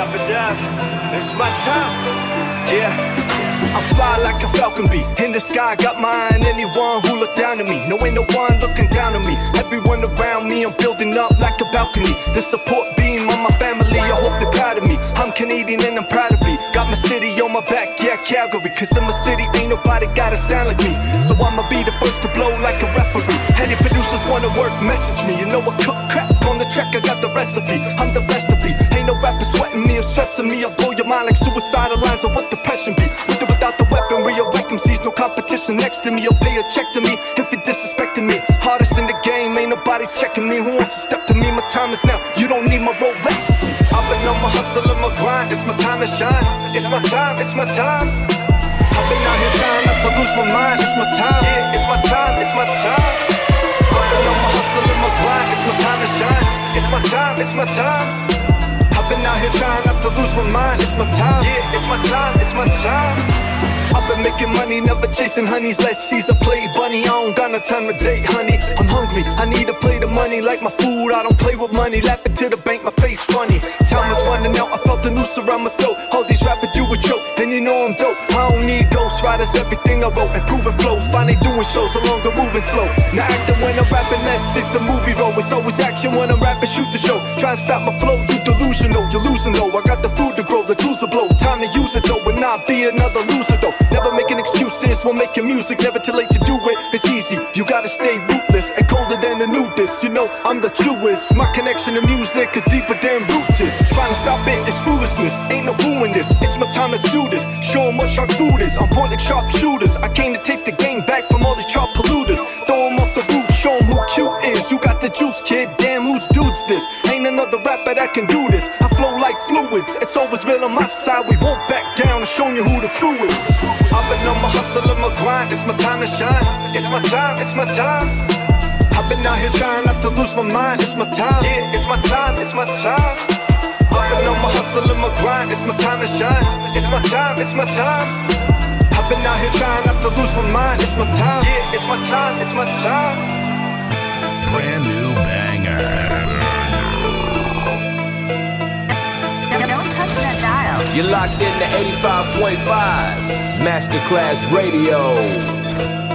Top of it's my time. Yeah. I fly like a falcon bee. In the sky, got mine. Anyone who look down at me. No ain't no one looking down at me. Everyone around me, I'm building up like a balcony. The support beam on my family, I hope they're proud of me. I'm Canadian and I'm proud to be. Got my city on my back, yeah, Calgary. Cause in my city, ain't nobody got a sound like me. So I'ma be the first to blow like a referee. Any producers wanna work, message me. You know I cook crap on the track, I got the recipe. I'm the or me. I'll blow your mind like suicidal lines or what depression be. With or without the weaponry, I wreck MCs, no competition next to me. You'll pay a check to me if you're disrespecting me. Hardest in the game, ain't nobody checking me. Who wants to step to me? My time is now. You don't need my Rolex. I've been on my hustle and my grind. It's my time to shine. It's my time. It's my time. I've been out here trying not to lose my mind. It's my time. Yeah, it's my time. It's my time. I've been on my hustle and my grind. It's my time to shine. It's my time. It's my time. I've been out here trying not to lose my mind. It's my time. Yeah, it's my time. It's my time. I've been making money, never chasing honeys. She's a play bunny. I don't got no time to date, honey. I'm hungry, I need to play the money like my food. I don't play with money, laughing to the bank, my face funny. Time is running out, I felt the noose around my throat. All these rappers do a joke, and you know I'm dope. I don't need ghost riders, everything I wrote, improving flows. Finally doing shows, no longer moving slow. Now acting when I'm rapping, less it's a movie role. It's always action when I'm rapping, shoot the show. Try and stop my flow, you delusional, you're losing though. I got the food to grow, the tools to blow. Time to use it though, but not be another loser though. Never making excuses while making music, never too late to do it. It's easy, you gotta stay rootless and colder than the nudist. You know, I'm the truest. My connection to music is deeper than roots is. Trying to stop it is foolishness, ain't no doing this. It's my time, let's do this. Show 'em what shark food is. On point like sharpshooters. I came to take the game this? Ain't another rapper that can do this. I flow like fluids. It's always real on my side. We won't back down. I'm showing you who the crew is. I've been on my hustle and my grind. It's my time to shine. It's my time. It's my time. I've been out here trying not to lose my mind. It's my time. Yeah, it's my time. It's my time. I've been on my hustle and my grind. It's my time to shine. It's my time. It's my time. I've been out here trying not to lose my mind. It's my time. Yeah, it's my time. It's my time. Brand new banger. You're locked in to 85.5 Masterclass Radio.